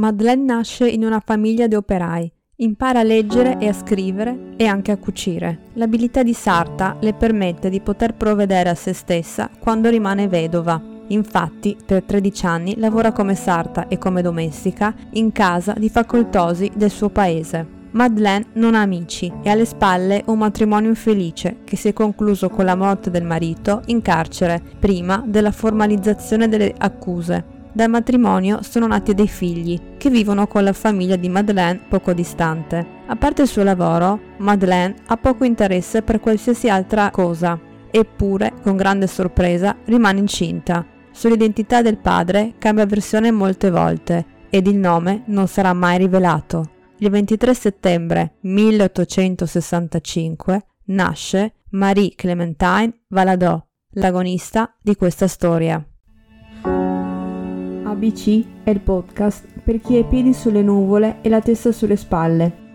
Madeleine nasce in una famiglia di operai. Impara a leggere e a scrivere e anche a cucire. L'abilità di Sarta le permette di poter provvedere a se stessa quando rimane vedova. Infatti, per 13 anni lavora come sarta e come domestica in casa di facoltosi del suo paese. Madeleine non ha amici e alle spalle un matrimonio infelice che si è concluso con la morte del marito in carcere prima della formalizzazione delle accuse. Dal matrimonio sono nati dei figli, che vivono con la famiglia di Madeleine poco distante. A parte il suo lavoro, Madeleine ha poco interesse per qualsiasi altra cosa, eppure, con grande sorpresa, rimane incinta. Sull'identità del padre cambia versione molte volte ed il nome non sarà mai rivelato. Il 23 settembre 1865 nasce Marie Clementine Valadot, l'agonista di questa storia. ABC è il podcast per chi ha i piedi sulle nuvole e la testa sulle spalle.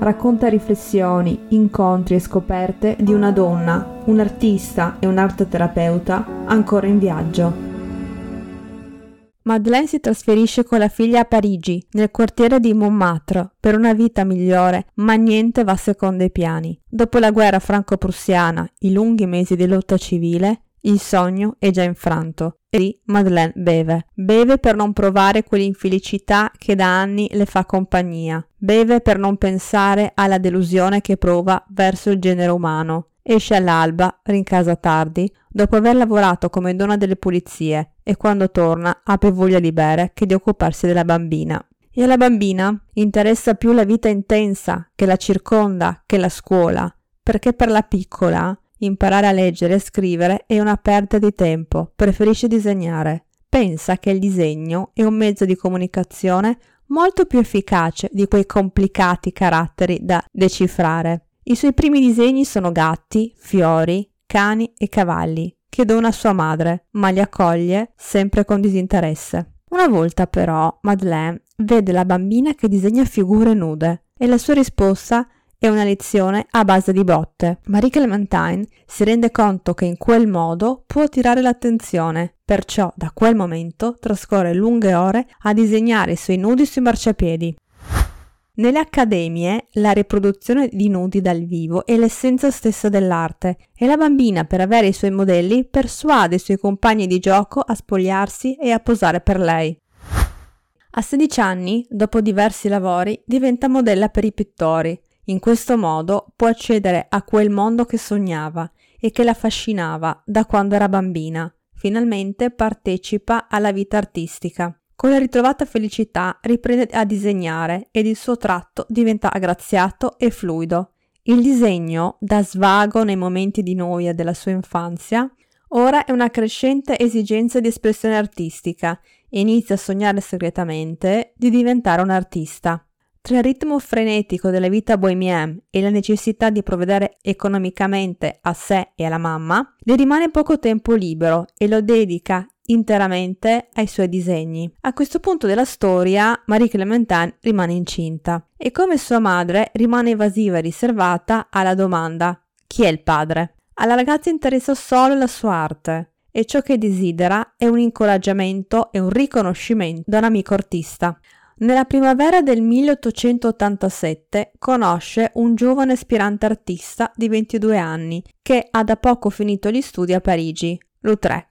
Racconta riflessioni, incontri e scoperte di una donna, un artista e un'arteterapeuta ancora in viaggio. Madeleine si trasferisce con la figlia a Parigi, nel quartiere di Montmartre, per una vita migliore, ma niente va secondo i piani. Dopo la guerra franco-prussiana, i lunghi mesi di lotta civile, il sogno è già infranto e lì Madeleine beve. Beve per non provare quell'infelicità che da anni le fa compagnia. Beve per non pensare alla delusione che prova verso il genere umano. Esce all'alba, rincasa tardi, dopo aver lavorato come donna delle pulizie e quando torna ha più voglia di bere che di occuparsi della bambina. E alla bambina interessa più la vita intensa che la circonda, che la scuola, perché per la piccola Imparare a leggere e scrivere è una perdita di tempo, preferisce disegnare. Pensa che il disegno è un mezzo di comunicazione molto più efficace di quei complicati caratteri da decifrare. I suoi primi disegni sono gatti, fiori, cani e cavalli, che dona a sua madre, ma li accoglie sempre con disinteresse. Una volta però Madeleine vede la bambina che disegna figure nude e la sua risposta è una lezione a base di botte. Marie Clementine si rende conto che in quel modo può attirare l'attenzione, perciò da quel momento trascorre lunghe ore a disegnare i suoi nudi sui marciapiedi. Nelle accademie la riproduzione di nudi dal vivo è l'essenza stessa dell'arte e la bambina per avere i suoi modelli persuade i suoi compagni di gioco a spogliarsi e a posare per lei. A 16 anni, dopo diversi lavori, diventa modella per i pittori in questo modo può accedere a quel mondo che sognava e che la affascinava da quando era bambina. Finalmente partecipa alla vita artistica. Con la ritrovata felicità riprende a disegnare ed il suo tratto diventa aggraziato e fluido. Il disegno, da svago nei momenti di noia della sua infanzia, ora è una crescente esigenza di espressione artistica e inizia a sognare segretamente di diventare un artista. Tra il ritmo frenetico della vita bohemienne e la necessità di provvedere economicamente a sé e alla mamma, le rimane poco tempo libero e lo dedica interamente ai suoi disegni. A questo punto della storia Marie Clementine rimane incinta e come sua madre rimane evasiva e riservata alla domanda chi è il padre? Alla ragazza interessa solo la sua arte e ciò che desidera è un incoraggiamento e un riconoscimento da un amico artista. Nella primavera del 1887 conosce un giovane aspirante artista di 22 anni che ha da poco finito gli studi a Parigi, Lautrec.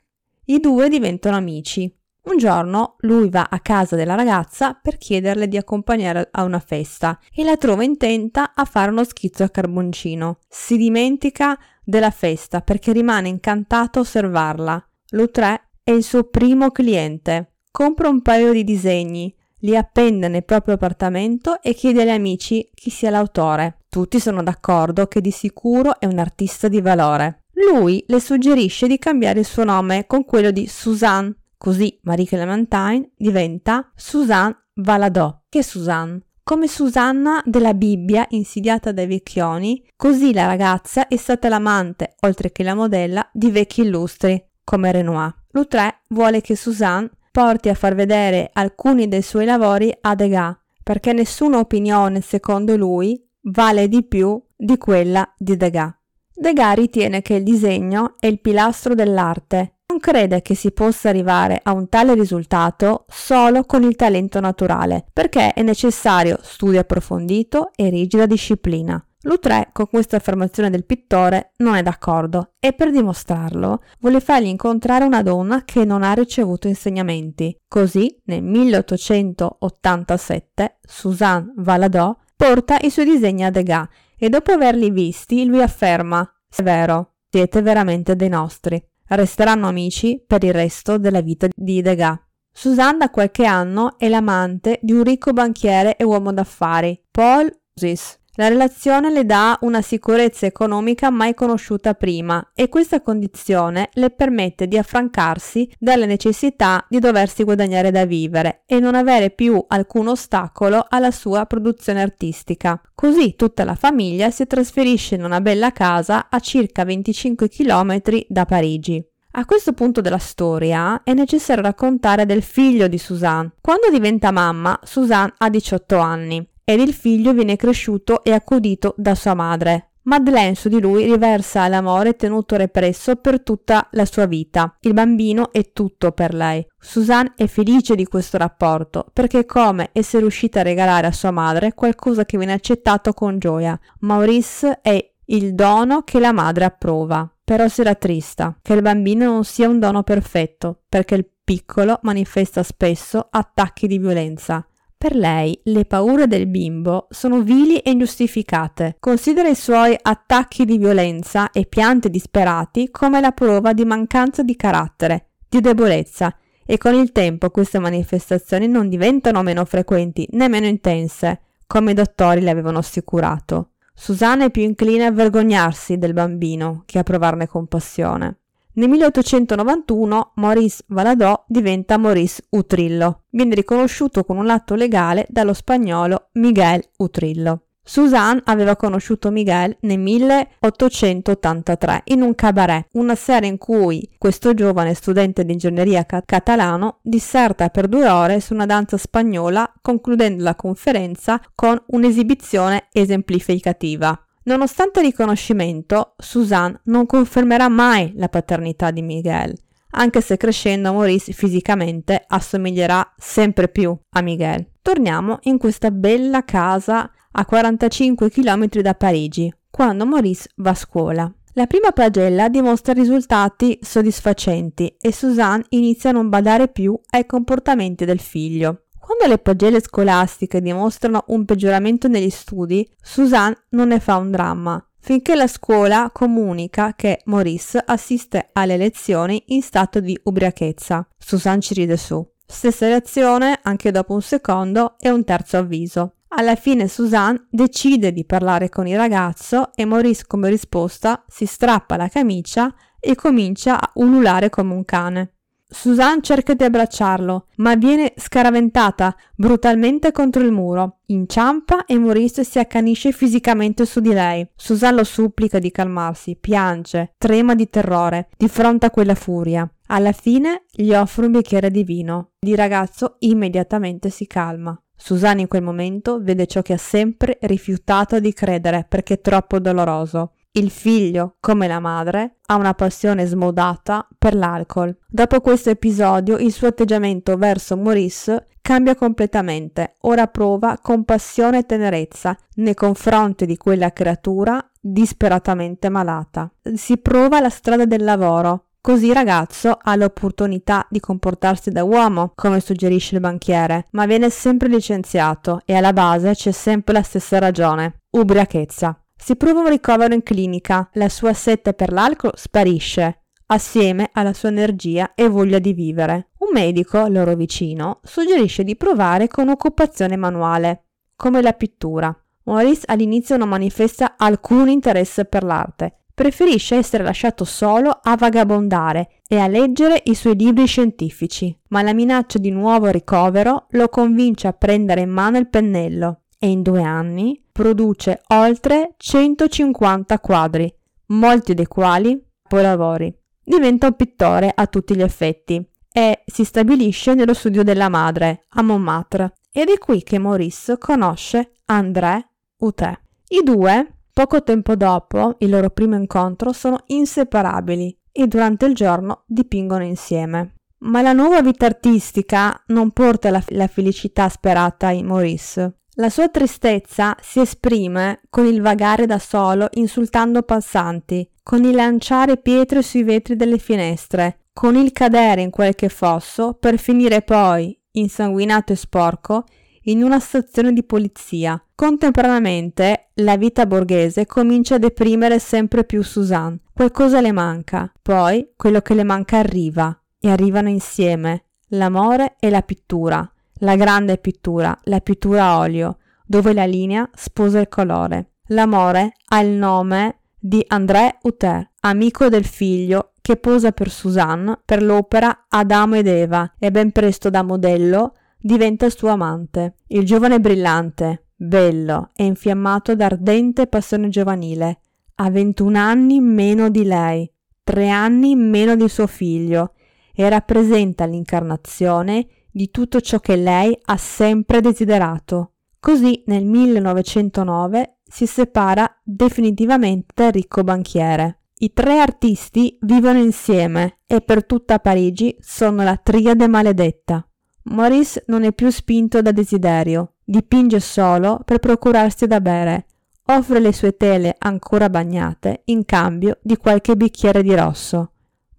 I due diventano amici. Un giorno lui va a casa della ragazza per chiederle di accompagnare a una festa e la trova intenta a fare uno schizzo a carboncino. Si dimentica della festa perché rimane incantato a osservarla. Lautrec è il suo primo cliente. Compra un paio di disegni, li appende nel proprio appartamento e chiede agli amici chi sia l'autore. Tutti sono d'accordo che di sicuro è un artista di valore. Lui le suggerisce di cambiare il suo nome con quello di Suzanne, così Marie Clementine diventa Suzanne Valadot, che Suzanne. Come Susanna della Bibbia insidiata dai vecchioni, così la ragazza è stata l'amante, oltre che la modella, di vecchi illustri, come Renoir. Lautrec vuole che Suzanne porti a far vedere alcuni dei suoi lavori a Degas, perché nessuna opinione, secondo lui, vale di più di quella di Degas. Degas ritiene che il disegno è il pilastro dell'arte, non crede che si possa arrivare a un tale risultato solo con il talento naturale, perché è necessario studio approfondito e rigida disciplina. Loutre con questa affermazione del pittore non è d'accordo e per dimostrarlo vuole fargli incontrare una donna che non ha ricevuto insegnamenti. Così nel 1887 Suzanne Valadot porta i suoi disegni a Degas e dopo averli visti lui afferma è vero, siete veramente dei nostri. Resteranno amici per il resto della vita di Degas. Suzanne da qualche anno è l'amante di un ricco banchiere e uomo d'affari, Paul Zis. La relazione le dà una sicurezza economica mai conosciuta prima e questa condizione le permette di affrancarsi dalla necessità di doversi guadagnare da vivere e non avere più alcun ostacolo alla sua produzione artistica. Così tutta la famiglia si trasferisce in una bella casa a circa 25 km da Parigi. A questo punto della storia è necessario raccontare del figlio di Suzanne. Quando diventa mamma, Suzanne ha 18 anni ed il figlio viene cresciuto e accudito da sua madre. Madeleine su di lui riversa l'amore tenuto represso per tutta la sua vita. Il bambino è tutto per lei. Suzanne è felice di questo rapporto perché è come essere riuscita a regalare a sua madre qualcosa che viene accettato con gioia. Maurice è il dono che la madre approva. Però si rattrista che il bambino non sia un dono perfetto perché il piccolo manifesta spesso attacchi di violenza. Per lei le paure del bimbo sono vili e ingiustificate. Considera i suoi attacchi di violenza e piante disperati come la prova di mancanza di carattere, di debolezza, e con il tempo queste manifestazioni non diventano meno frequenti né meno intense, come i dottori le avevano assicurato. Susanna è più incline a vergognarsi del bambino che a provarne compassione. Nel 1891 Maurice Valadò diventa Maurice Utrillo. Viene riconosciuto con un atto legale dallo spagnolo Miguel Utrillo. Suzanne aveva conosciuto Miguel nel 1883 in un cabaret, una sera in cui questo giovane studente di ingegneria catalano disserta per due ore su una danza spagnola concludendo la conferenza con un'esibizione esemplificativa. Nonostante il riconoscimento, Suzanne non confermerà mai la paternità di Miguel, anche se crescendo Maurice fisicamente assomiglierà sempre più a Miguel. Torniamo in questa bella casa a 45 km da Parigi, quando Maurice va a scuola. La prima pagella dimostra risultati soddisfacenti e Suzanne inizia a non badare più ai comportamenti del figlio. Quando le pagelle scolastiche dimostrano un peggioramento negli studi, Suzanne non ne fa un dramma, finché la scuola comunica che Maurice assiste alle lezioni in stato di ubriachezza. Suzanne ci ride su. Stessa reazione anche dopo un secondo e un terzo avviso. Alla fine Suzanne decide di parlare con il ragazzo e Maurice come risposta si strappa la camicia e comincia a ululare come un cane. Suzanne cerca di abbracciarlo, ma viene scaraventata brutalmente contro il muro. Inciampa e Maurice si accanisce fisicamente su di lei. Suzanne lo supplica di calmarsi, piange, trema di terrore di fronte a quella furia. Alla fine gli offre un bicchiere di vino. Il ragazzo immediatamente si calma. Susanna in quel momento vede ciò che ha sempre rifiutato di credere perché è troppo doloroso. Il figlio, come la madre, ha una passione smodata per l'alcol. Dopo questo episodio il suo atteggiamento verso Maurice cambia completamente. Ora prova compassione e tenerezza nei confronti di quella creatura disperatamente malata. Si prova la strada del lavoro, Così il ragazzo ha l'opportunità di comportarsi da uomo, come suggerisce il banchiere, ma viene sempre licenziato e alla base c'è sempre la stessa ragione, ubriachezza. Si prova un ricovero in clinica, la sua sette per l'alcol sparisce, assieme alla sua energia e voglia di vivere. Un medico, loro vicino, suggerisce di provare con occupazione manuale, come la pittura. Maurice all'inizio non manifesta alcun interesse per l'arte, preferisce essere lasciato solo a vagabondare e a leggere i suoi libri scientifici, ma la minaccia di nuovo ricovero lo convince a prendere in mano il pennello e in due anni produce oltre 150 quadri, molti dei quali capolavori. Diventa un pittore a tutti gli effetti e si stabilisce nello studio della madre, a Montmartre, ed è qui che Maurice conosce André Hutet. I due, poco tempo dopo il loro primo incontro, sono inseparabili e durante il giorno dipingono insieme. Ma la nuova vita artistica non porta la, la felicità sperata in Maurice. La sua tristezza si esprime con il vagare da solo insultando passanti, con il lanciare pietre sui vetri delle finestre, con il cadere in qualche fosso per finire poi, insanguinato e sporco, in una stazione di polizia. Contemporaneamente la vita borghese comincia a deprimere sempre più Suzanne. Qualcosa le manca. Poi quello che le manca arriva e arrivano insieme l'amore e la pittura. La grande pittura, la pittura a olio, dove la linea sposa il colore. L'amore ha il nome di André Hutter, amico del figlio che posa per Suzanne per l'opera Adamo ed Eva e ben presto da modello diventa suo amante. Il giovane brillante, bello e infiammato d'ardente passione giovanile. Ha 21 anni meno di lei, 3 anni meno di suo figlio e rappresenta l'incarnazione di tutto ciò che lei ha sempre desiderato. Così nel 1909 si separa definitivamente dal ricco banchiere. I tre artisti vivono insieme e per tutta Parigi sono la triade maledetta. Maurice non è più spinto da desiderio, dipinge solo per procurarsi da bere, offre le sue tele ancora bagnate in cambio di qualche bicchiere di rosso.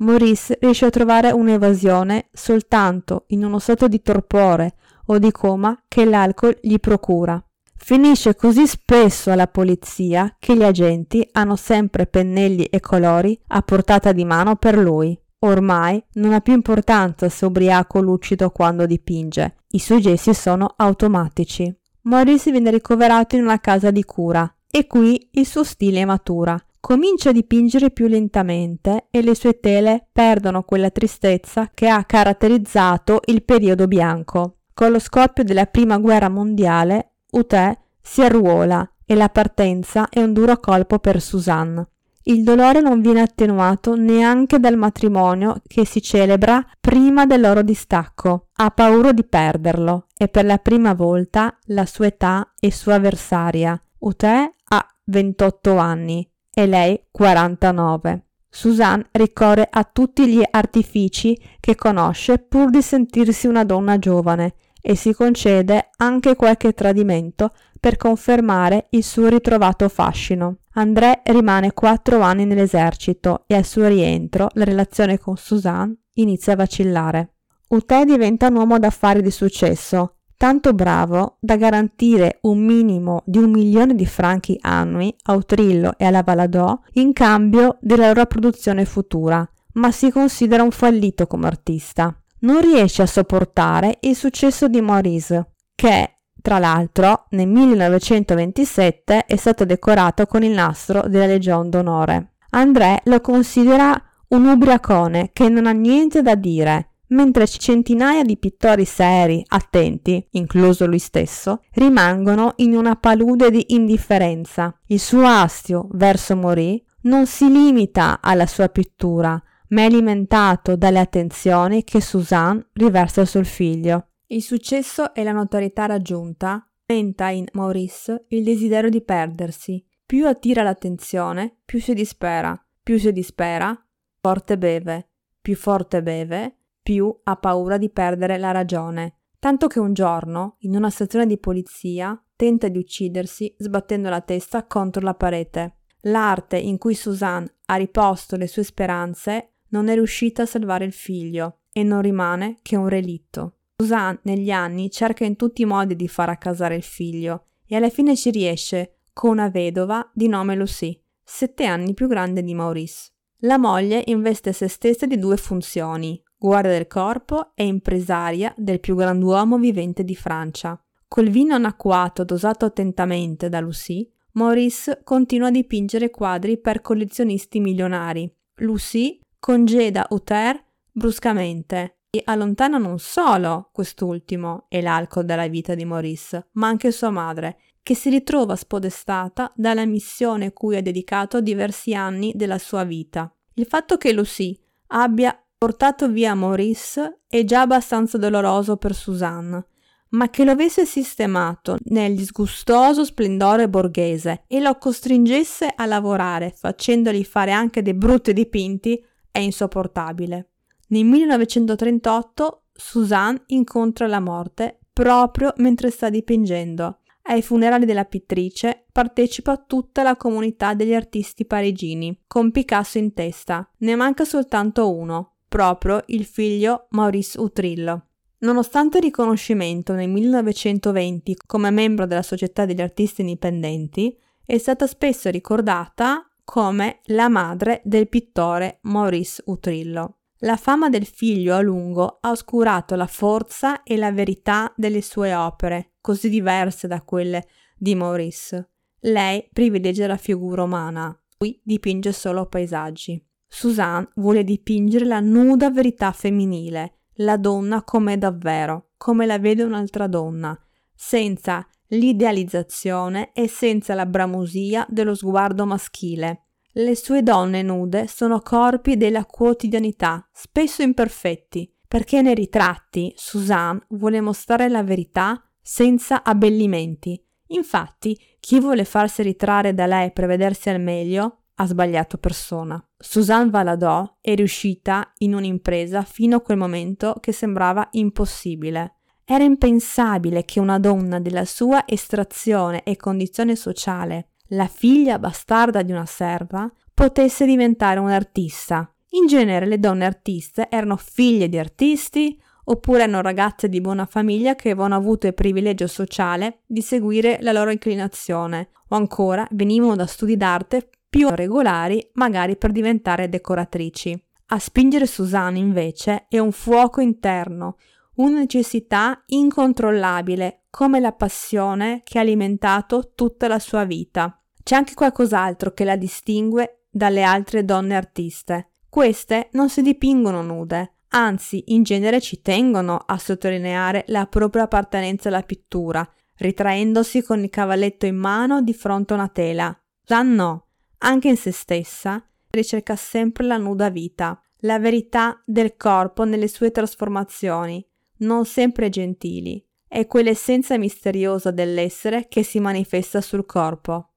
Maurice riesce a trovare un'evasione soltanto in uno stato di torpore o di coma che l'alcol gli procura. Finisce così spesso alla polizia che gli agenti hanno sempre pennelli e colori a portata di mano per lui. Ormai non ha più importanza se ubriaco lucido quando dipinge, i suoi gesti sono automatici. Maurice viene ricoverato in una casa di cura e qui il suo stile matura. Comincia a dipingere più lentamente e le sue tele perdono quella tristezza che ha caratterizzato il periodo bianco. Con lo scoppio della prima guerra mondiale Uté si arruola e la partenza è un duro colpo per Suzanne. Il dolore non viene attenuato neanche dal matrimonio che si celebra prima del loro distacco. Ha paura di perderlo e per la prima volta la sua età è sua avversaria. Uté ha 28 anni e lei 49. Suzanne ricorre a tutti gli artifici che conosce pur di sentirsi una donna giovane e si concede anche qualche tradimento per confermare il suo ritrovato fascino. André rimane quattro anni nell'esercito e al suo rientro la relazione con Suzanne inizia a vacillare. Uté diventa un uomo d'affari di successo, tanto bravo da garantire un minimo di un milione di franchi annui a Utrillo e alla Valadò in cambio della loro produzione futura, ma si considera un fallito come artista non riesce a sopportare il successo di Maurice, che tra l'altro nel 1927 è stato decorato con il nastro della Legion d'onore. André lo considera un ubriacone che non ha niente da dire, mentre centinaia di pittori seri, attenti, incluso lui stesso, rimangono in una palude di indifferenza. Il suo astio verso Maurice non si limita alla sua pittura, ma è alimentato dalle attenzioni che Suzanne riversa sul figlio. Il successo e la notorietà raggiunta aumenta in Maurice il desiderio di perdersi. Più attira l'attenzione, più si dispera. Più si dispera, forte beve. Più forte beve, più ha paura di perdere la ragione. Tanto che un giorno, in una stazione di polizia, tenta di uccidersi sbattendo la testa contro la parete. L'arte in cui Suzanne ha riposto le sue speranze non è riuscita a salvare il figlio e non rimane che un relitto. Suzanne negli anni cerca in tutti i modi di far accasare il figlio e alla fine ci riesce con una vedova di nome Lucie, sette anni più grande di Maurice. La moglie investe se stessa di due funzioni, guardia del corpo e impresaria del più grand'uomo vivente di Francia. Col vino annacquato dosato attentamente da Lucie, Maurice continua a dipingere quadri per collezionisti milionari. Lucie congeda Uther bruscamente e allontana non solo quest'ultimo e l'alcol dalla vita di Maurice, ma anche sua madre, che si ritrova spodestata dalla missione cui ha dedicato diversi anni della sua vita. Il fatto che Lucie abbia portato via Maurice è già abbastanza doloroso per Suzanne, ma che lo avesse sistemato nel disgustoso splendore borghese e lo costringesse a lavorare facendogli fare anche dei brutti dipinti è insopportabile. Nel 1938 Suzanne incontra la morte proprio mentre sta dipingendo. Ai funerali della pittrice partecipa tutta la comunità degli artisti parigini, con Picasso in testa. Ne manca soltanto uno, proprio il figlio Maurice Utrillo. Nonostante il riconoscimento nel 1920 come membro della Società degli Artisti Indipendenti, è stata spesso ricordata come la madre del pittore Maurice Utrillo. La fama del figlio a lungo ha oscurato la forza e la verità delle sue opere, così diverse da quelle di Maurice. Lei privilegia la figura umana, lui dipinge solo paesaggi. Suzanne vuole dipingere la nuda verità femminile, la donna com'è davvero, come la vede un'altra donna, senza l'idealizzazione e senza la bramosia dello sguardo maschile. Le sue donne nude sono corpi della quotidianità, spesso imperfetti, perché nei ritratti Suzanne vuole mostrare la verità senza abbellimenti. Infatti, chi vuole farsi ritrarre da lei per vedersi al meglio ha sbagliato persona. Suzanne Valadò è riuscita in un'impresa fino a quel momento che sembrava impossibile. Era impensabile che una donna della sua estrazione e condizione sociale, la figlia bastarda di una serva, potesse diventare un'artista. In genere le donne artiste erano figlie di artisti oppure erano ragazze di buona famiglia che avevano avuto il privilegio sociale di seguire la loro inclinazione o ancora venivano da studi d'arte più regolari, magari per diventare decoratrici. A spingere Susanne invece è un fuoco interno, una necessità incontrollabile, come la passione che ha alimentato tutta la sua vita. C'è anche qualcos'altro che la distingue dalle altre donne artiste. Queste non si dipingono nude, anzi in genere ci tengono a sottolineare la propria appartenenza alla pittura, ritraendosi con il cavalletto in mano di fronte a una tela. Già no, anche in se stessa, ricerca sempre la nuda vita, la verità del corpo nelle sue trasformazioni, non sempre gentili, è quell'essenza misteriosa dell'essere che si manifesta sul corpo.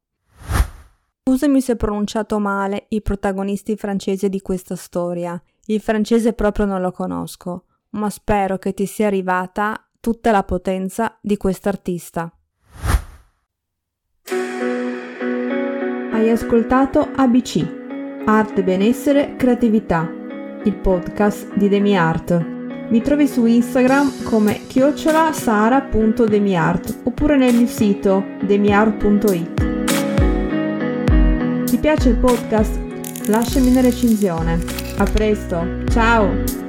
Scusami se ho pronunciato male i protagonisti francesi di questa storia. Il francese proprio non lo conosco, ma spero che ti sia arrivata tutta la potenza di quest'artista. Hai ascoltato ABC, Arte, Benessere, Creatività, il podcast di DemiArt. Mi trovi su Instagram come chiocciolasara.demiart oppure nel mio sito demiart.it. Ti piace il podcast? Lasciami una recensione. A presto, ciao!